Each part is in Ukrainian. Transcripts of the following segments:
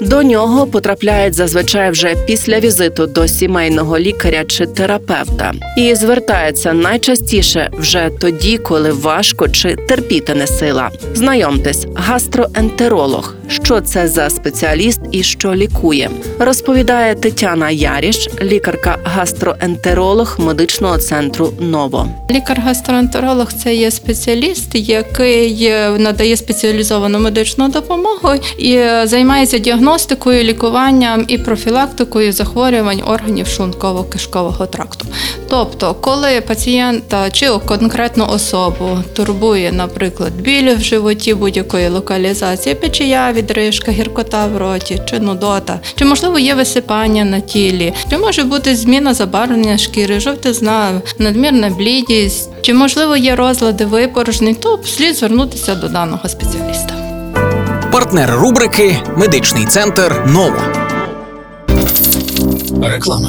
До нього потрапляють зазвичай вже після візиту до сімейного лікаря чи терапевта і звертаються найчастіше вже тоді, коли важко чи терпіти не сила. Знайомтесь, гастроентеролог. Що це за спеціаліст і що лікує, розповідає Тетяна Яріш, лікарка-гастроентеролог медичного центру Ново. Лікар-гастроентеролог це є спеціаліст, який е, надає спеціалізовану медичну допомогу і е, займається діагностикою, лікуванням і профілактикою захворювань органів шлунково-кишкового тракту. Тобто, коли пацієнта чи конкретну особу турбує, наприклад, біль в животі будь-якої локалізації, печія, відрижка, гіркота в роті, чи нудота, чи можливо є висипання на тілі, чи може бути зміна забарвлення шкіри, жовтизна, надмірна блідість, чи можливо є розлади випорожнень, то слід звернутися до даного спеціаліста. Партнер рубрики Медичний центр Нова. Реклама.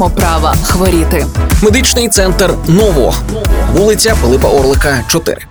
маємо права хворіти. Медичний центр Ново, вулиця Пилипа Орлика, 4.